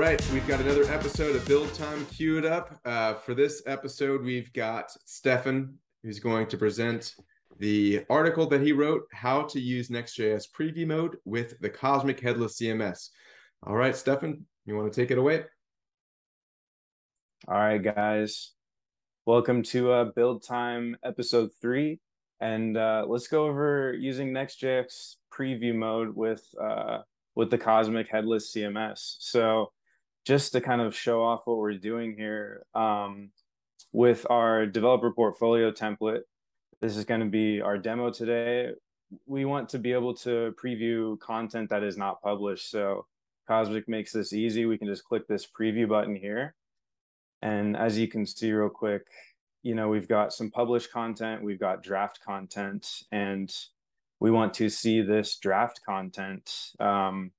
right, we've got another episode of Build Time queued up. Uh, for this episode, we've got Stefan, who's going to present the article that he wrote, How to Use Next.js Preview Mode with the Cosmic Headless CMS. All right, Stefan, you want to take it away? All right, guys. Welcome to uh, Build Time episode three. And uh, let's go over using Next.js preview mode with uh, with the Cosmic Headless CMS. So just to kind of show off what we're doing here um, with our developer portfolio template, this is going to be our demo today. We want to be able to preview content that is not published. So Cosmic makes this easy. We can just click this preview button here. And as you can see real quick, you know, we've got some published content, we've got draft content, and we want to see this draft content um,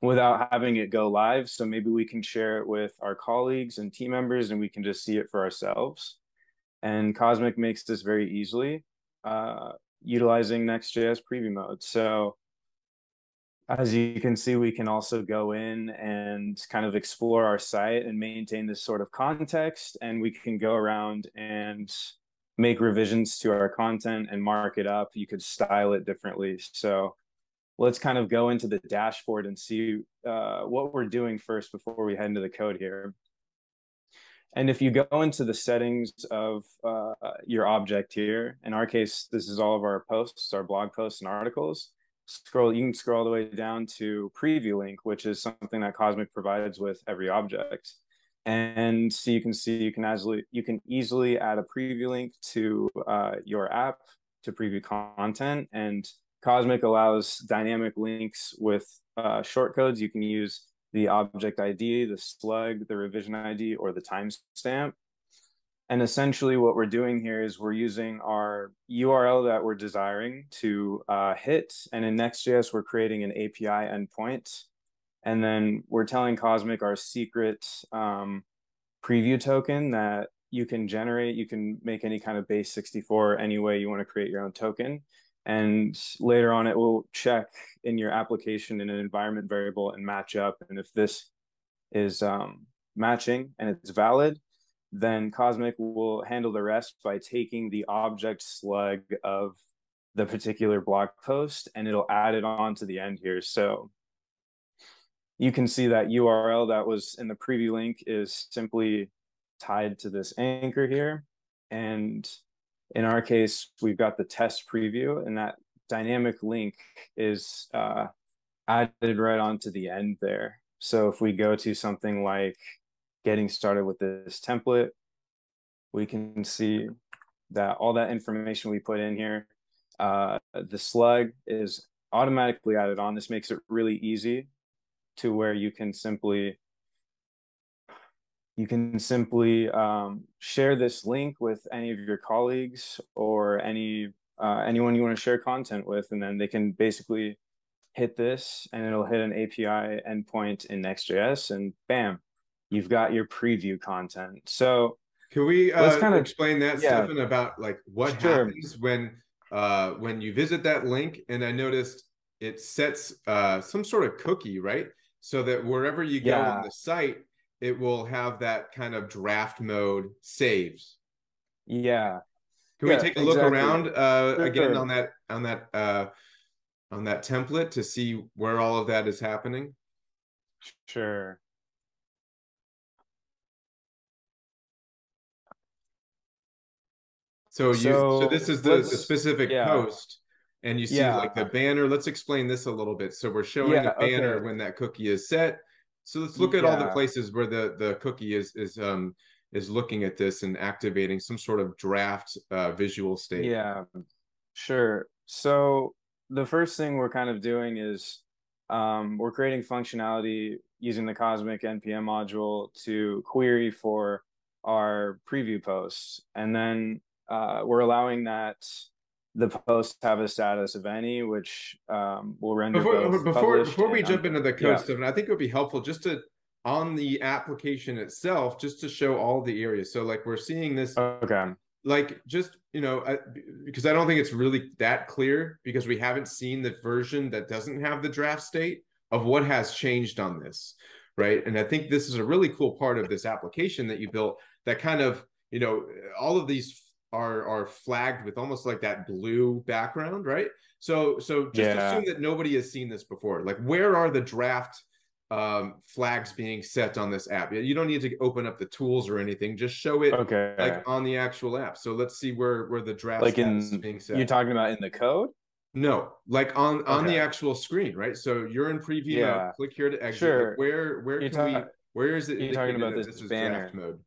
without having it go live. So maybe we can share it with our colleagues and team members and we can just see it for ourselves. And Cosmic makes this very easily uh, utilizing Next.js preview mode. So as you can see, we can also go in and kind of explore our site and maintain this sort of context. And we can go around and make revisions to our content and mark it up. You could style it differently. So let's kind of go into the dashboard and see uh, what we're doing first before we head into the code here. And if you go into the settings of uh, your object here, in our case, this is all of our posts, our blog posts and articles. Scroll, you can scroll all the way down to preview link, which is something that Cosmic provides with every object and so you can see you can easily you can easily add a preview link to uh, your app to preview content and cosmic allows dynamic links with uh, shortcodes you can use the object id the slug the revision id or the timestamp and essentially what we're doing here is we're using our url that we're desiring to uh, hit and in Next.js we're creating an api endpoint and then we're telling Cosmic our secret um, preview token that you can generate. You can make any kind of base 64 any way you want to create your own token. And later on, it will check in your application in an environment variable and match up. And if this is um, matching and it's valid, then Cosmic will handle the rest by taking the object slug of the particular blog post and it'll add it on to the end here. So you can see that URL that was in the preview link is simply tied to this anchor here. And in our case, we've got the test preview and that dynamic link is uh, added right onto the end there. So if we go to something like getting started with this template, we can see that all that information we put in here, uh, the slug is automatically added on. This makes it really easy to where you can simply you can simply um, share this link with any of your colleagues or any uh, anyone you want to share content with, and then they can basically hit this, and it'll hit an API endpoint in Next.js, and bam, you've got your preview content. So can we uh, kind of explain that, yeah, Stefan, about like what sure. happens when uh, when you visit that link? And I noticed it sets uh, some sort of cookie, right? so that wherever you go yeah. on the site, it will have that kind of draft mode saved. Yeah. Can yeah, we take a exactly. look around uh, sure. again on that on that uh, on that template to see where all of that is happening? Sure. So you so, so this is the, the specific yeah. post and you see yeah. like the banner. Let's explain this a little bit. So we're showing yeah, the banner okay. when that cookie is set. So let's look at yeah. all the places where the the cookie is is um is looking at this and activating some sort of draft uh, visual state. Yeah, sure. So the first thing we're kind of doing is um, we're creating functionality using the Cosmic NPM module to query for our preview posts, and then uh, we're allowing that the posts have a status of any, which um, will render before before, before we jump into the code stuff. And I think it would be helpful just to on the application itself, just to show all the areas. So like we're seeing this. Okay. Like just you know, I, because I don't think it's really that clear because we haven't seen the version that doesn't have the draft state of what has changed on this, right? And I think this is a really cool part of this application that you built that kind of, you know, all of these are are flagged with almost like that blue background, right? So so just yeah. assume that nobody has seen this before. Like where are the draft um, flags being set on this app. You don't need to open up the tools or anything. Just show it okay. like on the actual app. So let's see where where the draft like in being set. You're talking about in the code? No, like on on okay. the actual screen, right? So you're in preview yeah. mode. Click here to exit. Sure. Like where where you're can ta- we? Where is it? You're talking about this, this banner mode.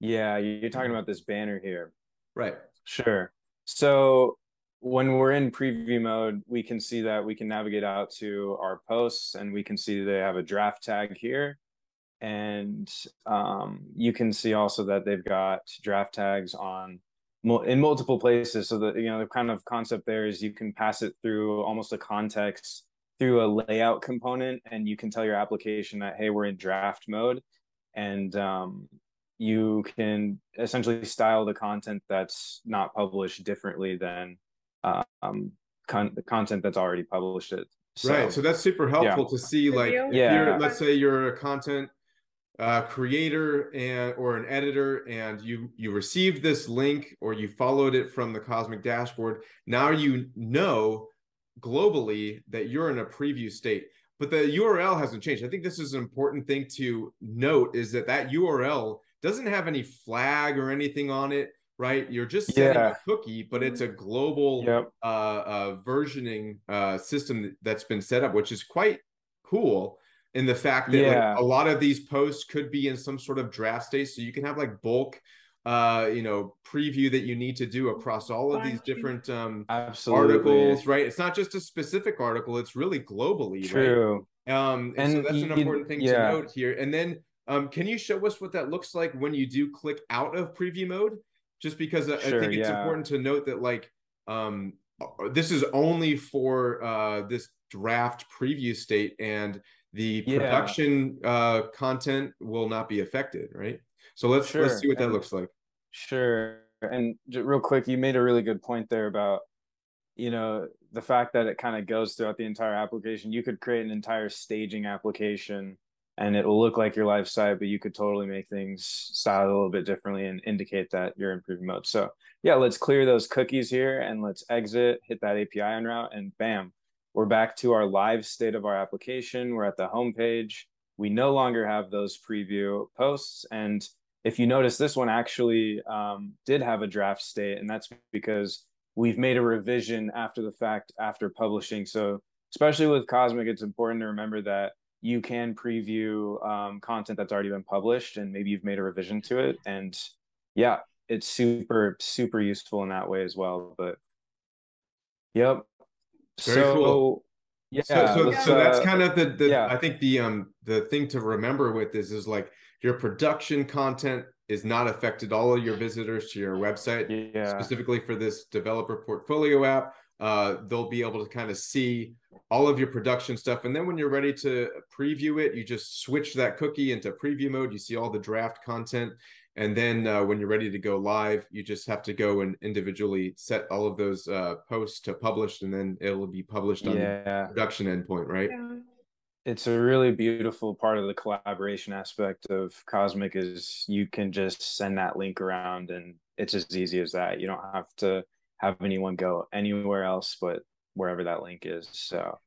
Yeah, you're talking about this banner here. Right. Sure. So when we're in preview mode, we can see that we can navigate out to our posts and we can see they have a draft tag here. And um, you can see also that they've got draft tags on in multiple places. So the you know the kind of concept there is you can pass it through almost a context through a layout component, and you can tell your application that hey, we're in draft mode, and um, you can essentially style the content that's not published differently than um, con- the content that's already published it. So, right. So that's super helpful yeah. to see. Like, yeah. let's say you're a content uh, creator and or an editor, and you you received this link or you followed it from the Cosmic Dashboard. Now you know globally that you're in a preview state but the url hasn't changed i think this is an important thing to note is that that url doesn't have any flag or anything on it right? You're just setting yeah. a cookie, but it's a global yep. uh, uh, versioning uh, system that's been set up, which is quite cool. In the fact that yeah. like, a lot of these posts could be in some sort of draft state, so you can have like bulk, uh, you know, preview that you need to do across all of these different um, articles, right? It's not just a specific article; it's really globally, True. Right? Um, and, and so that's an important thing yeah. to note here. And then, um, can you show us what that looks like when you do click out of preview mode? just because I, sure, I think it's yeah. important to note that like um, this is only for uh, this draft preview state and the production yeah. uh, content will not be affected, right? So let's sure. let's see what that looks like. Sure. And real quick, you made a really good point there about you know the fact that it kind of goes throughout the entire application. You could create an entire staging application and it'll look like your live site, but you could totally make things style a little bit differently and indicate that you're in preview mode. So yeah, let's clear those cookies here and let's exit, hit that API on route, and bam, we're back to our live state of our application. We're at the home page. We no longer have those preview posts. And if you notice, this one actually um, did have a draft state, and that's because we've made a revision after the fact after publishing. So especially with Cosmic, it's important to remember that you can preview um, content that's already been published and maybe you've made a revision to it and yeah it's super super useful in that way as well but yep very so, cool yeah so, so, so that's uh, kind of the, the yeah. i think the um the thing to remember with this is like your production content is not affected all of your visitors to your website yeah. specifically for this developer portfolio app uh, they'll be able to kind of see all of your production stuff. And then when you're ready to preview it, you just switch that cookie into preview mode. You see all the draft content. And then uh, when you're ready to go live, you just have to go and individually set all of those uh, posts to published, and then it'll be published on yeah. the production endpoint, right? Yeah. It's a really beautiful part of the collaboration aspect of Cosmic is you can just send that link around and it's as easy as that. You don't have to have anyone go anywhere else but wherever that link is. So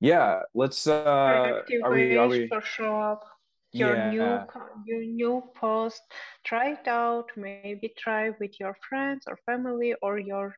yeah, let's uh are we, are we... for show up your yeah. new your new post. Try it out. Maybe try with your friends or family or your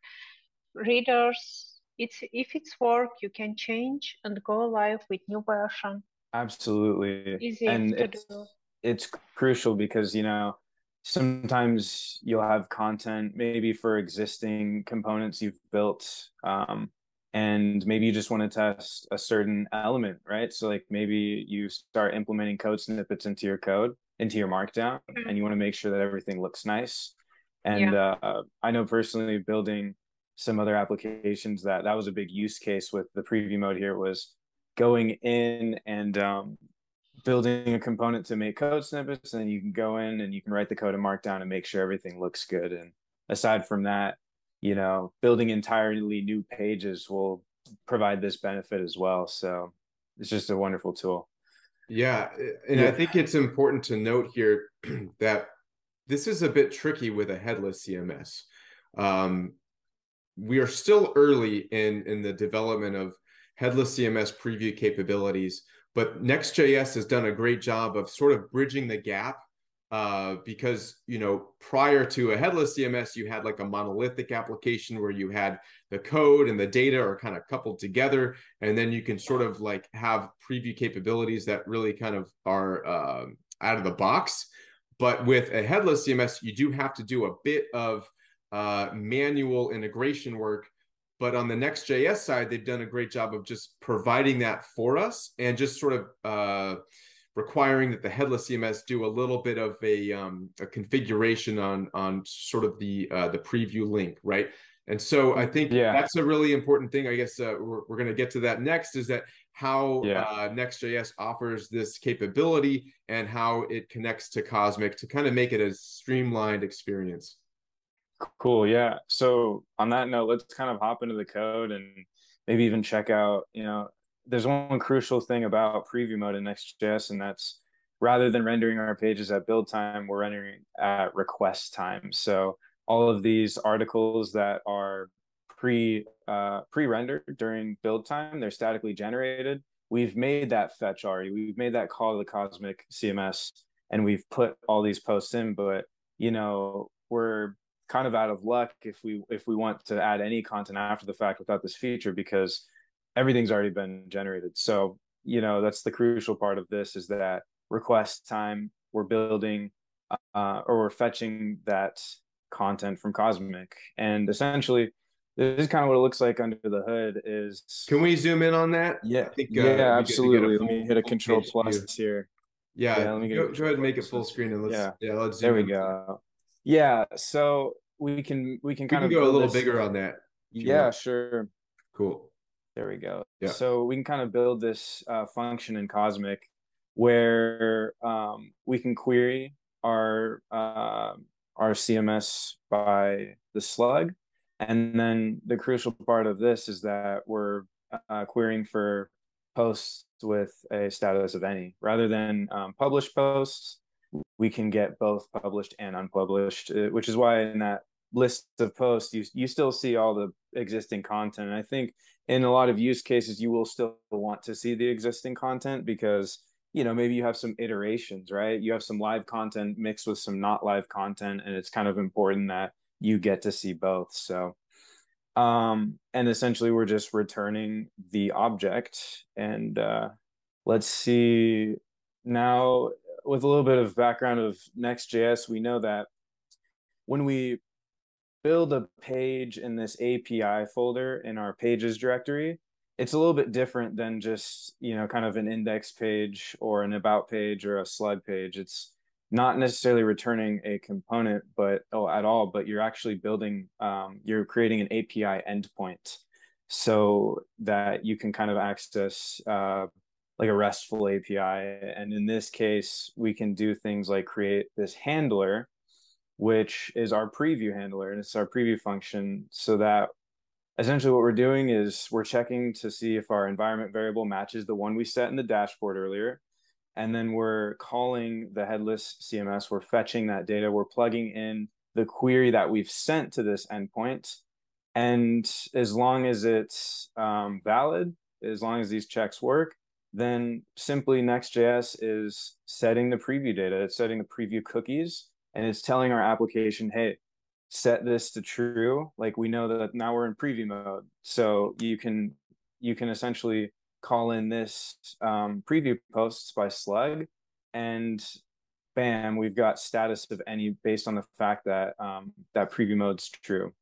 readers. It's if it's work, you can change and go live with new version. Absolutely. Easy and to it's, do. It's crucial because you know sometimes you'll have content maybe for existing components you've built um, and maybe you just want to test a certain element right so like maybe you start implementing code snippets into your code into your markdown mm-hmm. and you want to make sure that everything looks nice and yeah. uh, i know personally building some other applications that that was a big use case with the preview mode here was going in and um, building a component to make code snippets and you can go in and you can write the code in markdown and make sure everything looks good and aside from that you know building entirely new pages will provide this benefit as well so it's just a wonderful tool Yeah, and yeah. I think it's important to note here that this is a bit tricky with a headless CMS. Um, we are still early in in the development of headless CMS preview capabilities, but Next.js has done a great job of sort of bridging the gap uh, because you know prior to a headless CMS, you had like a monolithic application where you had the code and the data are kind of coupled together, and then you can sort of like have preview capabilities that really kind of are uh, out of the box. But with a headless CMS, you do have to do a bit of uh, manual integration work. But on the Next.js side, they've done a great job of just providing that for us and just sort of uh, requiring that the headless CMS do a little bit of a, um, a configuration on on sort of the uh, the preview link, right? And so I think yeah. that's a really important thing. I guess uh, we're, we're going to get to that next. Is that how yeah. uh, Next.js offers this capability and how it connects to Cosmic to kind of make it a streamlined experience. Cool. Yeah. So on that note, let's kind of hop into the code and maybe even check out, you know, there's one crucial thing about preview mode in Next.js, and that's rather than rendering our pages at build time, we're rendering at request time. So all of these articles that are pre uh, pre-rendered during build time, they're statically generated. We've made that fetch already. We've made that call to the Cosmic CMS, and we've put all these posts in. But you know, we're kind of out of luck if we if we want to add any content after the fact without this feature because everything's already been generated so you know that's the crucial part of this is that request time we're building uh, or we're fetching that content from cosmic and essentially this is kind of what it looks like under the hood is can we zoom in on that yeah I think, uh, yeah absolutely let me hit a control plus view. here yeah, yeah let me go, go ahead and make it full screen and let's yeah, yeah let's there we go yeah, so we can we can we kind can of go a little this. bigger on that. Yeah, sure. Cool. There we go. Yeah. So we can kind of build this uh, function in Cosmic where um, we can query our uh, our CMS by the slug, and then the crucial part of this is that we're uh, querying for posts with a status of any rather than um, published posts we can get both published and unpublished, uh, which is why in that list of posts you you still see all the existing content. And I think in a lot of use cases you will still want to see the existing content because you know maybe you have some iterations, right? You have some live content mixed with some not live content, and it's kind of important that you get to see both. So um and essentially we're just returning the object and uh let's see now with a little bit of background of Next.js, we know that when we build a page in this API folder in our pages directory, it's a little bit different than just, you know, kind of an index page or an about page or a slug page. It's not necessarily returning a component, but oh, at all, but you're actually building, um, you're creating an API endpoint so that you can kind of access uh, like a RESTful API. And in this case, we can do things like create this handler, which is our preview handler, and it's our preview function. So that essentially what we're doing is we're checking to see if our environment variable matches the one we set in the dashboard earlier. And then we're calling the headless CMS, we're fetching that data, we're plugging in the query that we've sent to this endpoint. And as long as it's um, valid, as long as these checks work, then simply Next.js is setting the preview data. It's setting the preview cookies and it's telling our application, hey, set this to true. Like we know that now we're in preview mode. So you can you can essentially call in this um, preview posts by slug and bam, we've got status of any based on the fact that um, that preview mode's true.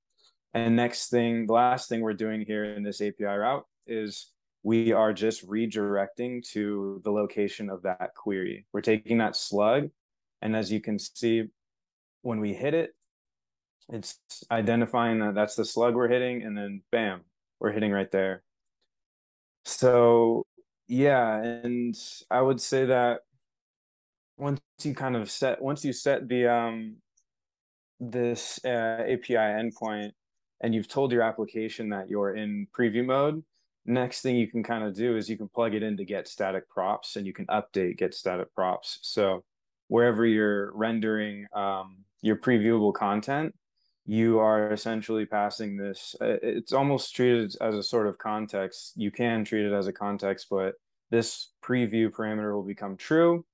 And next thing, the last thing we're doing here in this API route is we are just redirecting to the location of that query. We're taking that slug, and as you can see, when we hit it, it's identifying that that's the slug we're hitting, and then bam, we're hitting right there. So yeah, and I would say that once you kind of set once you set the um this uh, API endpoint and you've told your application that you're in preview mode, next thing you can kind of do is you can plug it in to get static props and you can update get static props. So wherever you're rendering um, your previewable content, you are essentially passing this. Uh, it's almost treated as a sort of context. You can treat it as a context, but this preview parameter will become true.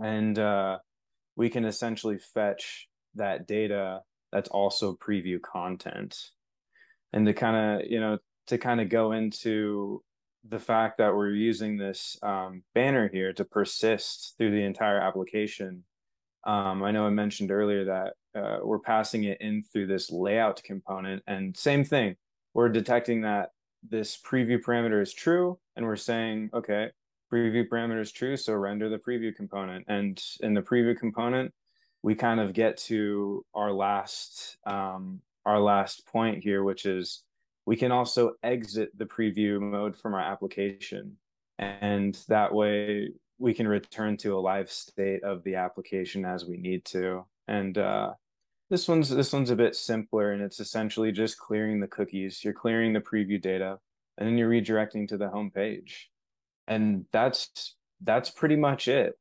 And uh, we can essentially fetch that data that's also preview content. And to kind of, you know, to kind of go into the fact that we're using this um, banner here to persist through the entire application. Um, I know I mentioned earlier that uh, we're passing it in through this layout component and same thing, we're detecting that this preview parameter is true and we're saying, okay, preview parameter is true, so render the preview component. And in the preview component, we kind of get to our last um, our last point here, which is we can also exit the preview mode from our application. And that way we can return to a live state of the application as we need to. And uh, this one's this one's a bit simpler and it's essentially just clearing the cookies. You're clearing the preview data and then you're redirecting to the home page. And that's that's pretty much it.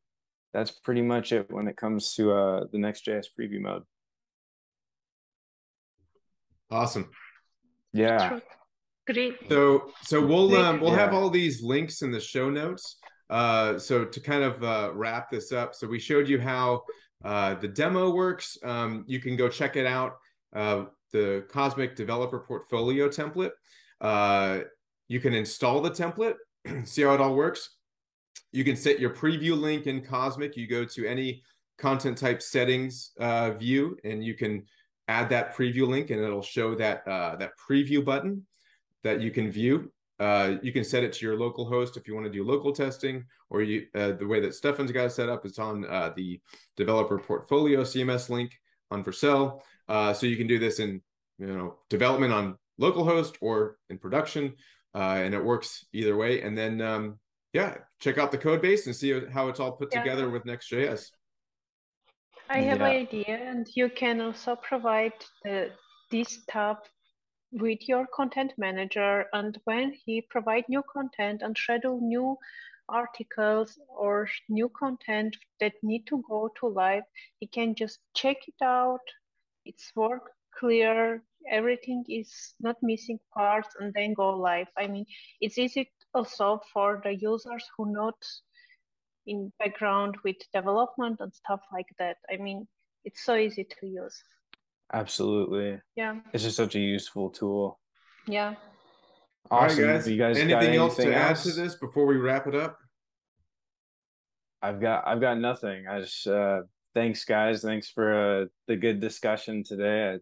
That's pretty much it when it comes to uh, the Next.js preview mode. Awesome. Yeah. Great. So so we'll um, we'll yeah. have all these links in the show notes. Uh, so to kind of uh, wrap this up, so we showed you how uh, the demo works. Um, you can go check it out. Uh, the Cosmic Developer Portfolio template. Uh, you can install the template, see how it all works. You can set your preview link in Cosmic. You go to any content type settings view, and you can add that preview link and it'll show that that preview button that you can view. Uh, you can set it to your local host if you want to do local testing, or you uh, the way that Stefan's got it set up is on uh, the developer portfolio CMS link on Vercel. Uh, so you can do this in you know development on localhost or in production, uh, and it works either way. And then um, yeah, check out the code base and see how it's all put yeah. together with Next.js. I have yeah. an idea, and you can also provide the, this tab with your content manager. And when he provide new content and schedule new articles or new content that need to go to live, he can just check it out. It's work clear. Everything is not missing parts, and then go live. I mean, it's easy also for the users who not in background with development and stuff like that. I mean, it's so easy to use. Absolutely. Yeah. It's just such a useful tool. Yeah. Awesome. All right, guys. You guys anything, anything else to else? add to this before we wrap it up? I've got I've got nothing. I just uh thanks guys. Thanks for uh, the good discussion today. I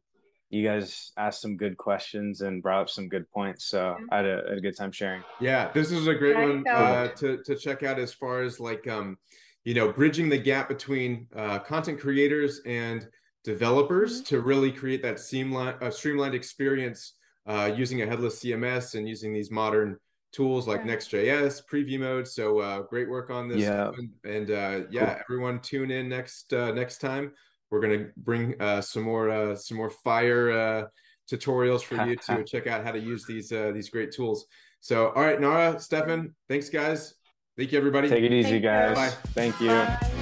you guys asked some good questions and brought up some good points. So I had a, had a good time sharing. Yeah, this is a great one uh, to to check out as far as like um, you know, bridging the gap between uh, content creators and developers mm-hmm. to really create that seamline, uh, streamlined experience uh, using a headless CMS and using these modern tools like yeah. Next.js, preview mode. So uh, great work on this. Yeah. And, and uh, yeah, cool. everyone tune in next uh, next time we're going to bring uh, some more uh, some more fire uh, tutorials for you to check out how to use these uh, these great tools. So, all right, Nara, Stefan, thanks, guys. Thank you, everybody. Take it easy, guys. Bye. Thank you. Bye.